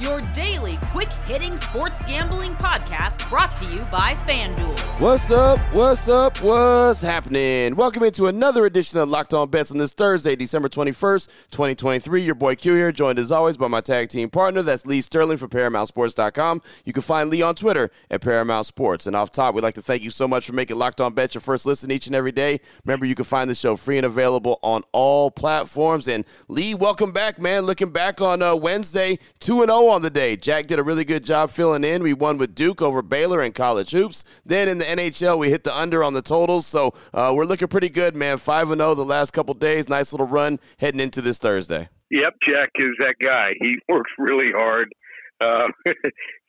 your daily quick hitting sports gambling podcast brought to you by FanDuel. What's up? What's up? What's happening? Welcome into another edition of Locked On Bets on this Thursday, December 21st, 2023. Your boy Q here, joined as always by my tag team partner. That's Lee Sterling from ParamountSports.com. You can find Lee on Twitter at Paramount Sports. And off top, we'd like to thank you so much for making Locked On Bets your first listen each and every day. Remember, you can find the show free and available on all platforms. And Lee, welcome back, man. Looking back on uh, Wednesday, 2 0 on the day. Jack did a really good job filling in. We won with Duke over Baylor in college hoops. Then in the NHL, we hit the under on the totals. So uh, we're looking pretty good, man. 5 0 the last couple days. Nice little run heading into this Thursday. Yep, Jack is that guy. He works really hard. Uh,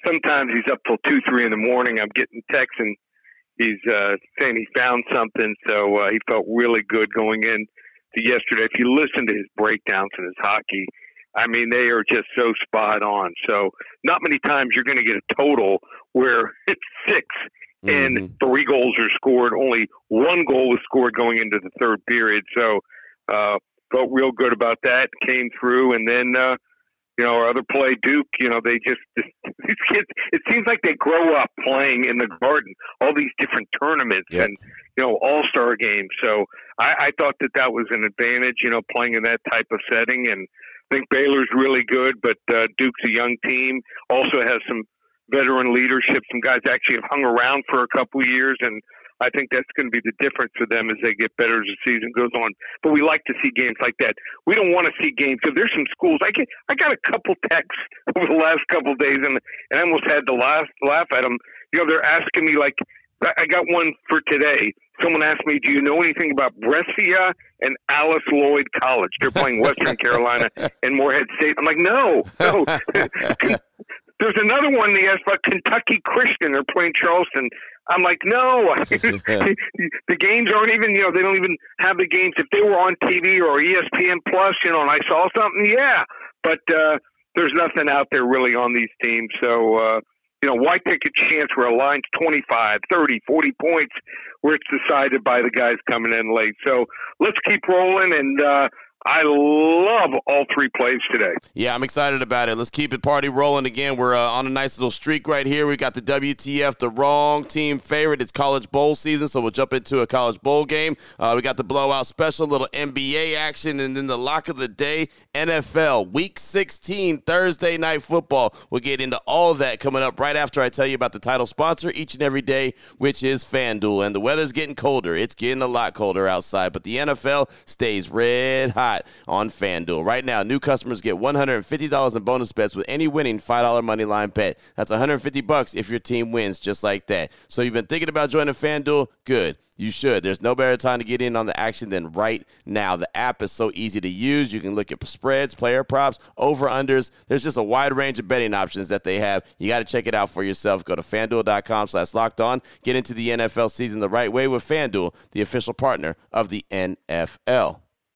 sometimes he's up till two, three in the morning. I'm getting texts and he's uh, saying he found something. So uh, he felt really good going in to yesterday. If you listen to his breakdowns and his hockey, I mean, they are just so spot on. So not many times you're going to get a total where it's 6 and Mhm. three goals are scored. Only one goal was scored going into the third period. So uh, felt real good about that. Came through, and then uh, you know our other play, Duke. You know they just these kids. It seems like they grow up playing in the Garden, all these different tournaments Yep. and you know All Star games. So I, I thought that that was an advantage. You know, playing in that type of setting, and I think Baylor's really good, but uh, Duke's a young team. Also has some veteran leadership. Some guys actually have hung around for a couple of years, and I think that's going to be the difference for them as they get better as the season goes on. But we like to see games like that. We don't want to see games because there's some schools. I get, I got a couple texts over the last couple of days, and and I almost had to laugh laugh at them. You know, they're asking me like, I I got one for today. Someone asked me, "Do you know anything about Brescia and Alice Lloyd College? They're playing Western Carolina and Morehead State." I'm like, "No, no." There's another one they asked about Kentucky Christian. They're playing Charleston. I'm like, no, the games aren't even. You know, they don't even have the games. If they were on TV or ESPN Plus, you know, and I saw something, yeah. But uh, there's nothing out there really on these teams. So, uh, you know, why take a chance where a line's 25, 30, 40 points where it's decided by the guys coming in late? So let's keep rolling. And uh, I love all three plays today. Yeah, I'm excited about it. Let's keep it party rolling again. We're uh, on a nice little streak right here. We got the WTF, the wrong team favorite. It's college bowl season, so we'll jump into a college bowl game. Uh, we got the blowout special, little NBA action, and then the lock of the day, NFL Week 16 Thursday night football. We'll get into all that coming up right after I tell you about the title sponsor each and every day, which is FanDuel. And the weather's getting colder. It's getting a lot colder outside, but the NFL stays red hot on FanDuel. Right now, new customers get $150 in bonus bets with any winning $5 money line bet. That's 150 bucks if your team wins, just like that. So you've been thinking about joining FanDuel? Good. You should. There's no better time to get in on the action than right now. The app is so easy to use. You can look at spreads, player props, over unders. There's just a wide range of betting options that they have. You got to check it out for yourself. Go to fanduel.com slash locked on. Get into the NFL season the right way with FanDuel, the official partner of the NFL.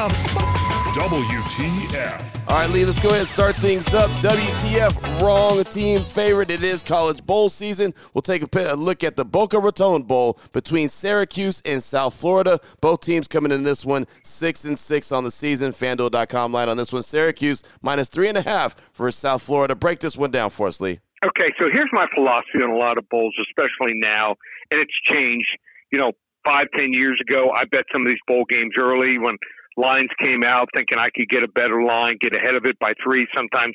What the f- WTF. All right, Lee, let's go ahead and start things up. WTF, wrong team favorite. It is college bowl season. We'll take a, pi- a look at the Boca Raton Bowl between Syracuse and South Florida. Both teams coming in this one six and six on the season. FanDuel.com line on this one. Syracuse minus three and a half for South Florida. Break this one down for us, Lee. Okay, so here's my philosophy on a lot of bowls, especially now, and it's changed. You know, five, ten years ago, I bet some of these bowl games early when lines came out, thinking I could get a better line, get ahead of it by three, sometimes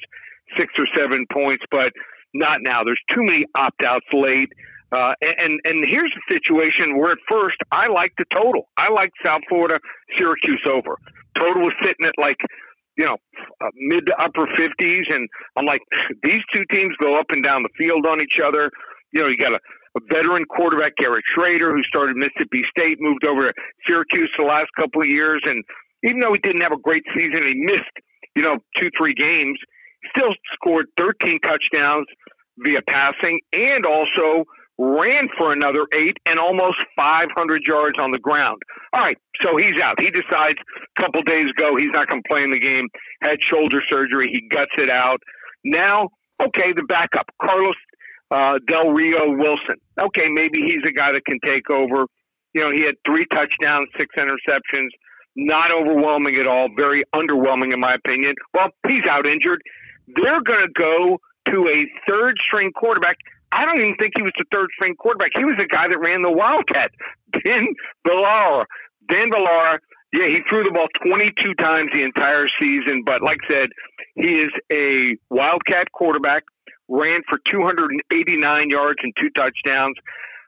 six or seven points, but not now. There's too many opt outs late. Uh, and and here's the situation where at first I like the total. I like South Florida, Syracuse over. Total was sitting at like you know uh, mid to upper 50s, and I'm like these two teams go up and down the field on each other. You know, you got a, a veteran quarterback, Garrett Shrader who started Mississippi State, moved over to Syracuse the last couple of years, and even though he didn't have a great season, he missed you know two three games. Still scored 13 touchdowns via passing, and also ran for another eight and almost 500 yards on the ground. All right, so he's out. He decides a couple days ago he's not going to play in the game. Had shoulder surgery. He guts it out. Now, okay, the backup, Carlos uh, Del Rio Wilson. Okay, maybe he's a guy that can take over. You know, he had three touchdowns, six interceptions. Not overwhelming at all. Very underwhelming, in my opinion. Well, he's out injured. They're going to go to a third string quarterback I don't even think he was the third string quarterback. He was the guy that ran the Wildcat, Ben Bellora. Dan Bellora, yeah, he threw the ball 22 times the entire season, but like I said, he is a Wildcat quarterback, ran for 289 yards and two touchdowns.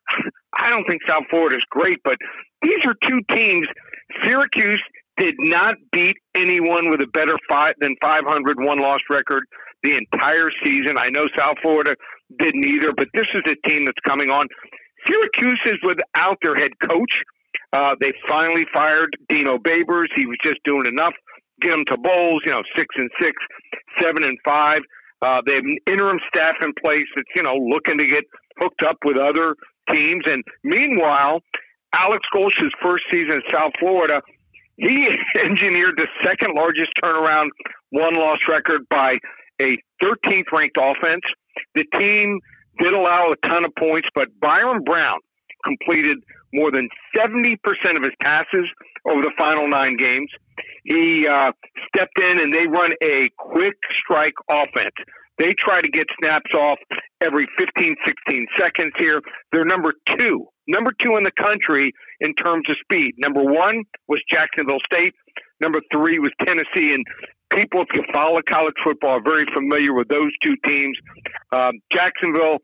I don't think South Florida is great, but these are two teams. Syracuse did not beat anyone with a better five than 500 one loss record the entire season. I know South Florida didn't either, but this is a team that's coming on. Syracuse is without their head coach. Uh, they finally fired Dino Babers. He was just doing enough get them to bowls. You know, six and six, seven and five. Uh, they have an interim staff in place that's you know looking to get hooked up with other teams. And meanwhile, Alex Golesh's first season in South Florida, he engineered the second largest turnaround one loss record by a 13th ranked offense. The team did allow a ton of points, but Byron Brown completed more than 70% of his passes over the final nine games. He uh, stepped in and they run a quick strike offense. They try to get snaps off every 15, 16 seconds here. They're number two, number two in the country in terms of speed. Number one was Jacksonville State. Number three was Tennessee. And people, if you follow college football, are very familiar with those two teams. Um, Jacksonville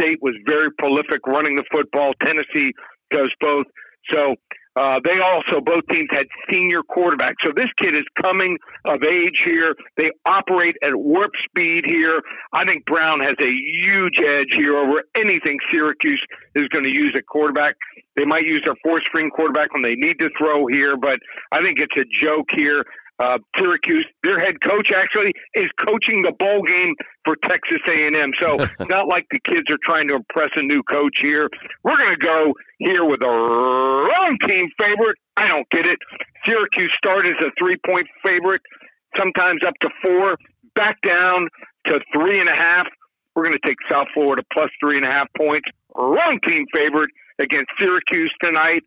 State was very prolific running the football. Tennessee does both. So uh, they also both teams had senior quarterbacks. So this kid is coming of age here. They operate at warp speed here. I think Brown has a huge edge here over anything Syracuse is going to use at quarterback. They might use their four string quarterback when they need to throw here, but I think it's a joke here. Uh, Syracuse, their head coach actually is coaching the bowl game for Texas A&M. So it's not like the kids are trying to impress a new coach here. We're going to go here with a wrong team favorite. I don't get it. Syracuse started as a three-point favorite, sometimes up to four, back down to three and a half. We're going to take South Florida plus three and a half points. Wrong team favorite against Syracuse tonight,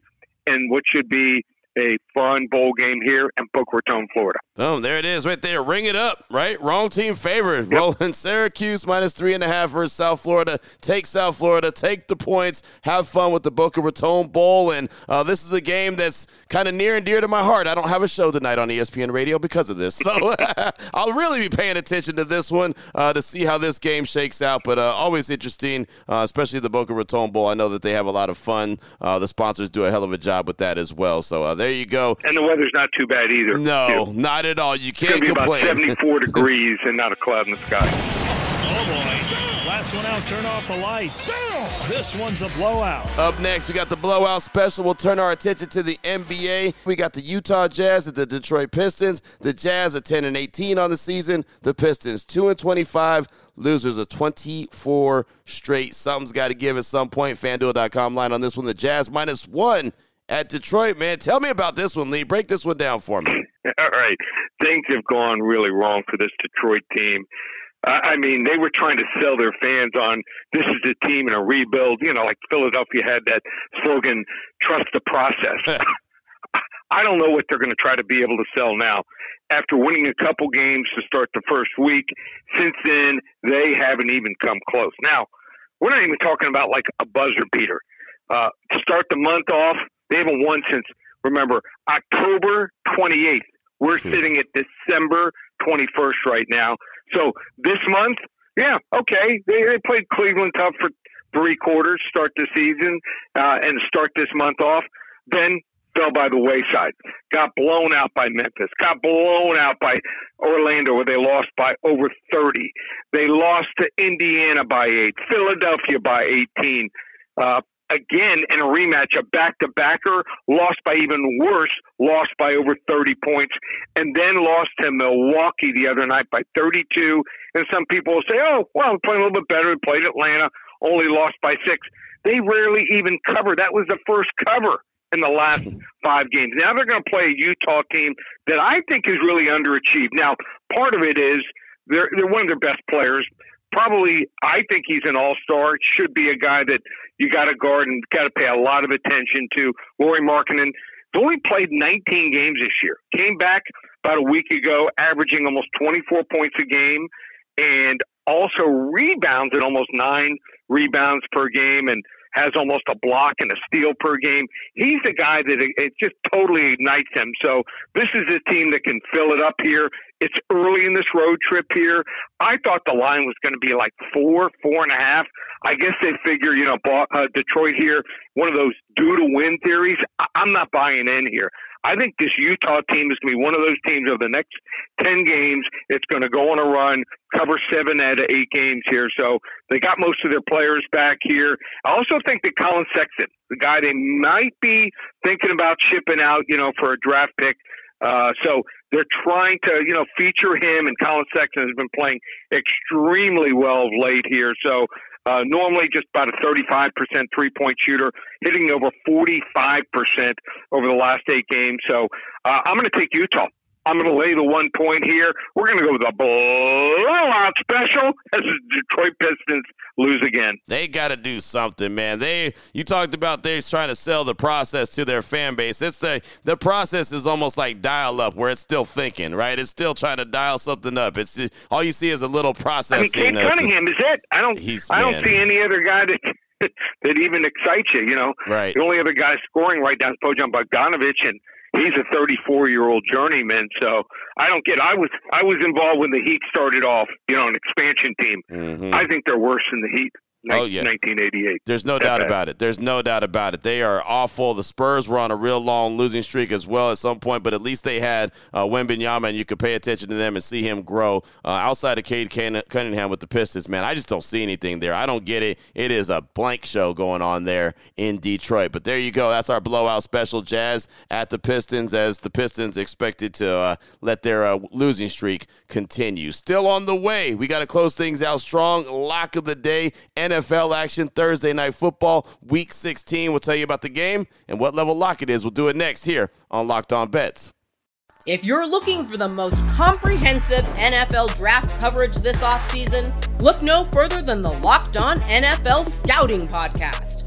and what should be a fun bowl game here in Boca Raton, Florida. Oh, there it is right there. Ring it up, right? Wrong team favorite. Yep. Rolling Syracuse minus three and a half versus South Florida. Take South Florida, take the points, have fun with the Boca Raton Bowl. And uh, this is a game that's kind of near and dear to my heart. I don't have a show tonight on ESPN Radio because of this. So I'll really be paying attention to this one uh, to see how this game shakes out. But uh, always interesting, uh, especially the Boca Raton Bowl. I know that they have a lot of fun. Uh, the sponsors do a hell of a job with that as well. So uh, there you go. And the weather's not too bad either. No, not at all. You can't it's complain. About 74 degrees and not a cloud in the sky. Oh boy. Last one out, turn off the lights. This one's a blowout. Up next, we got the blowout special. We'll turn our attention to the NBA. We got the Utah Jazz and the Detroit Pistons. The Jazz are 10 and 18 on the season. The Pistons 2 and 25. Losers of 24 straight. Something's got to give at some point. FanDuel.com line on this one. The Jazz minus one at Detroit, man. Tell me about this one, Lee. Break this one down for me. All right. Things have gone really wrong for this Detroit team. I mean, they were trying to sell their fans on this is a team in a rebuild. You know, like Philadelphia had that slogan, trust the process. I don't know what they're going to try to be able to sell now. after winning a couple games to start the first week. Since then, they haven't even come close. Now, we're not even talking about like a buzzer beater. Uh, to start the month off, they haven't won since, remember, October 28th. We're hmm. sitting at December 21st right now. So this month, yeah, okay. They, they played Cleveland tough for three quarters, start the season, uh, and start this month off. Then fell by the wayside. Got blown out by Memphis. Got blown out by Orlando, where they lost by over 30. They lost to Indiana by eight. Philadelphia by 18. Uh, again in a rematch, a back to backer, lost by even worse, lost by over 30 points, and then lost to Milwaukee the other night by 32. And some people will say, oh, well, we played a little bit better. We played Atlanta, only lost by six. They rarely even cover. That was the first cover in the last five games. Now they're going to play a Utah team that I think is really underachieved. Now, part of it is they're, they're one of their best players probably I think he's an all star. Should be a guy that you got to guard and got to pay a lot of attention to. Lauri Markkanen only played 19 games this year. Came back about a week ago, averaging almost 24 points a game, and also rebounds at almost nine rebounds per game, and has almost a block and a steal per game. He's the guy that it, it just totally ignites him. So this is a team that can fill it up here. It's early in this road trip here. I thought the line was going to be like four, four and a half. I guess they figure, you know, uh, Detroit here, one of those due to win theories. I'm not buying in here. I think this Utah team is going to be one of those teams over the next 10 games. It's going to go on a run, cover seven out of eight games here. So they got most of their players back here. I also think that Collin Sexton, the guy they might be thinking about shipping out, you know, for a draft pick. Uh, so they're trying to, you know, feature him, and Collin Sexton has been playing extremely well of late here. So uh, normally just about a 35% three point shooter, hitting over 45% over the last eight games. So uh, I'm going to take Utah. I'm going to lay the one point here. We're going to go with a blowout special as the Detroit Pistons lose again. They got to do something, man. They you talked about they trying to sell the process to their fan base. It's the the process is almost like dial up, where it's still thinking, right? It's still trying to dial something up. It's just, all you see is a little process. I mean, Cade Cunningham is it? I don't. He's, I don't man. see any other guy that. that even excites you, you know. Right. The only other guy scoring right now is Bojan Bogdanovic, and he's a 34 year old journeyman. So I don't get. I was I was involved when the Heat started off. You know, an expansion team. Mm-hmm. I think they're worse than the Heat oh, yeah. 1988. There's no doubt about it. There's no doubt about it. They are awful. The Spurs were on a real long losing streak as well at some point, but at least they had uh, Wembanyama, and you could pay attention to them and see him grow. Uh, outside of Cade Cunningham with the Pistons, man, I just don't see anything there. I don't get it. It is a blank show going on there in Detroit. But there you go. That's our blowout special. Jazz at the Pistons as the Pistons expected to uh, let their uh, losing streak continue. Still on the way. We got to close things out strong. Lock of the day. NFL NFL action Thursday night football, week 16. We'll tell you about the game and what level lock it is. We'll do it next here on Locked On Bets. If you're looking for the most comprehensive NFL draft coverage this offseason, look no further than the Locked On NFL Scouting Podcast.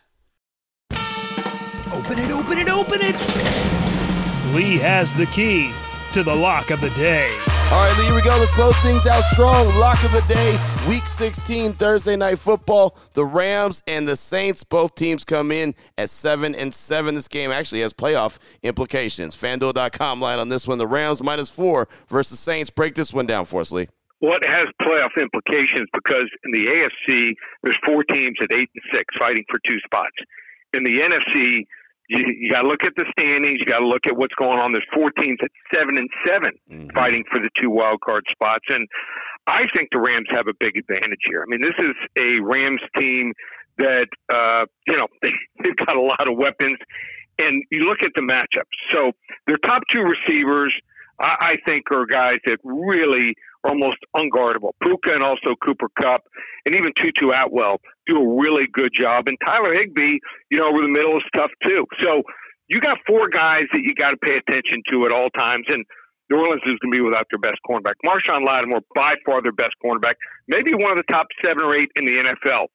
Open it, open it, open it. Lee has the key to the lock of the day. All right, Lee, here we go. Let's close things out strong. Lock of the day, week 16, Thursday night football. The Rams and the Saints, both teams come in at 7 and 7. This game actually has playoff implications. FanDuel.com line on this one. The Rams minus 4 versus Saints. Break this one down for us, Lee. Well, it has playoff implications because in the AFC, there's four teams at 8 and 6 fighting for two spots. In the NFC, you, you got to look at the standings. You got to look at what's going on. There's four teams at seven and 7 mm-hmm. fighting for the two wild card spots, and I think the Rams have a big advantage here. I mean, this is a Rams team that uh, you know they, they've got a lot of weapons, and you look at the matchups. So their top two receivers. I, I think are guys that really almost unguardable. Puka and also Cooper Kupp and even Tutu Atwell do a really good job. And Tyler Higbee, you know, over the middle is tough too. So you got four guys that you got to pay attention to at all times. And New Orleans is going to be without their best cornerback. Marshon Lattimore, by far their best cornerback, maybe one of the top seven or eight in the NFL.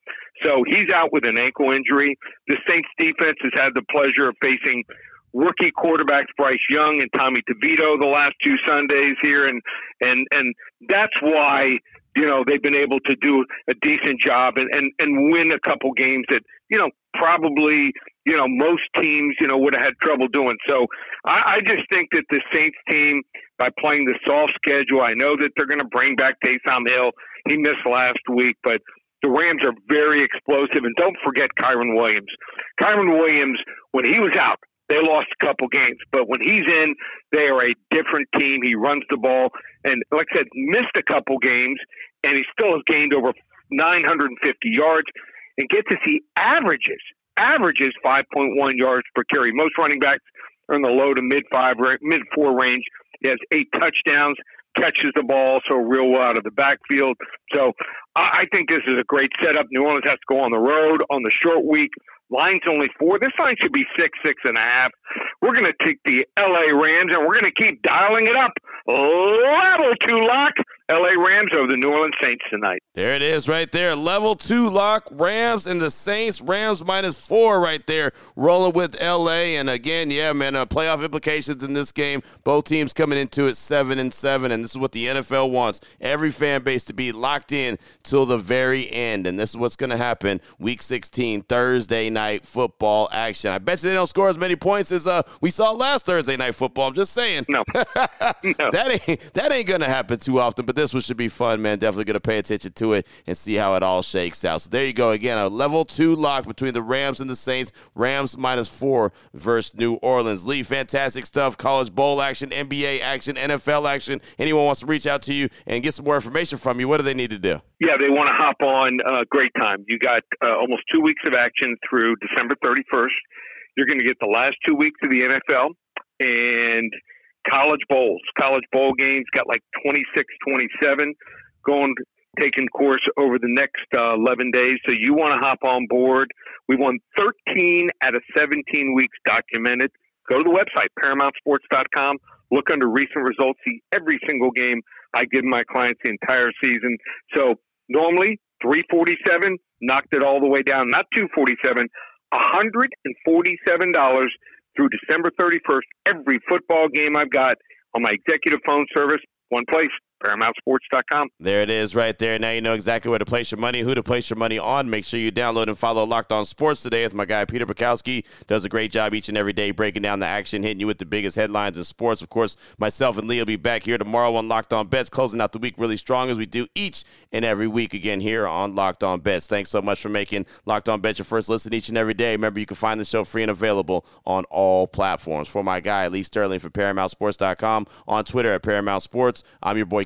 So he's out with an ankle injury. The Saints defense has had the pleasure of facing rookie quarterbacks Bryce Young and Tommy DeVito the last two Sundays here, and and and that's why you know they've been able to do a decent job and and, and win a couple games that you know probably you know most teams you know would have had trouble doing. So I, I just think that the Saints team by playing the soft schedule, I know that they're going to bring back Taysom Hill. He missed last week, but the Rams are very explosive. And don't forget Kyren Williams. Kyren Williams, when he was out, they lost a couple games, but when he's in, they are a different team. He runs the ball, and like I said, missed a couple games, and he still has gained over 950 yards. And get to see averages, averages 5.1 yards per carry. Most running backs are in the low to mid five, mid four range. He has eight touchdowns, catches the ball so real well out of the backfield. So I think this is a great setup. New Orleans has to go on the road on the short week. Line's only four. This line should be six, six and a half. We're going to take the LA Rams and we're going to keep dialing it up. Level two lock. LA Rams over the New Orleans Saints tonight. There it is right there. Level two lock. Rams and the Saints. Rams minus four right there. Rolling with LA. And again, yeah, man, uh, playoff implications in this game. Both teams coming into it seven and seven. And this is what the NFL wants. Every fan base to be locked in till the very end. And this is what's going to happen week 16, Thursday night football action. I bet you they don't score as many points as uh, we saw last Thursday night football. I'm just saying. No. no. that ain't that ain't gonna happen too often. But this one should be fun, man. Definitely gonna pay attention to it and see how it all shakes out. So there you go again, a level two lock between the Rams and the Saints. Rams minus four versus New Orleans. Lee, fantastic stuff. College bowl action, NBA action, NFL action. Anyone wants to reach out to you and get some more information from you, what do they need to do? Yeah, they want to hop on. Uh, great time. You got uh, almost two weeks of action through December 31st. You're going to get the last two weeks of the NFL and college bowls. College bowl games got like 26, 27 going taking course over the next uh, 11 days. So you want to hop on board. We won 13 out of 17 weeks documented. Go to the website, ParamountSports.com. Look under recent results. See every single game I give my clients the entire season. So normally 347 knocked it all the way down. Not 247, $147 through December 31st. Every football game I've got on my executive phone service, one place, ParamountSports.com. There it is right there. Now you know exactly where to place your money, who to place your money on. Make sure you download and follow Locked On Sports today with my guy Peter Bukowski. Does a great job each and every day breaking down the action, hitting you with the biggest headlines in sports. Of course, myself and Lee will be back here tomorrow on Locked On Bets, closing out the week really strong as we do each and every week again here on Locked On Bets. Thanks so much for making Locked On Bets your first listen each and every day. Remember, you can find the show free and available on all platforms. For my guy, Lee Sterling for ParamountSports.com, on Twitter at Paramount Sports. I'm your boy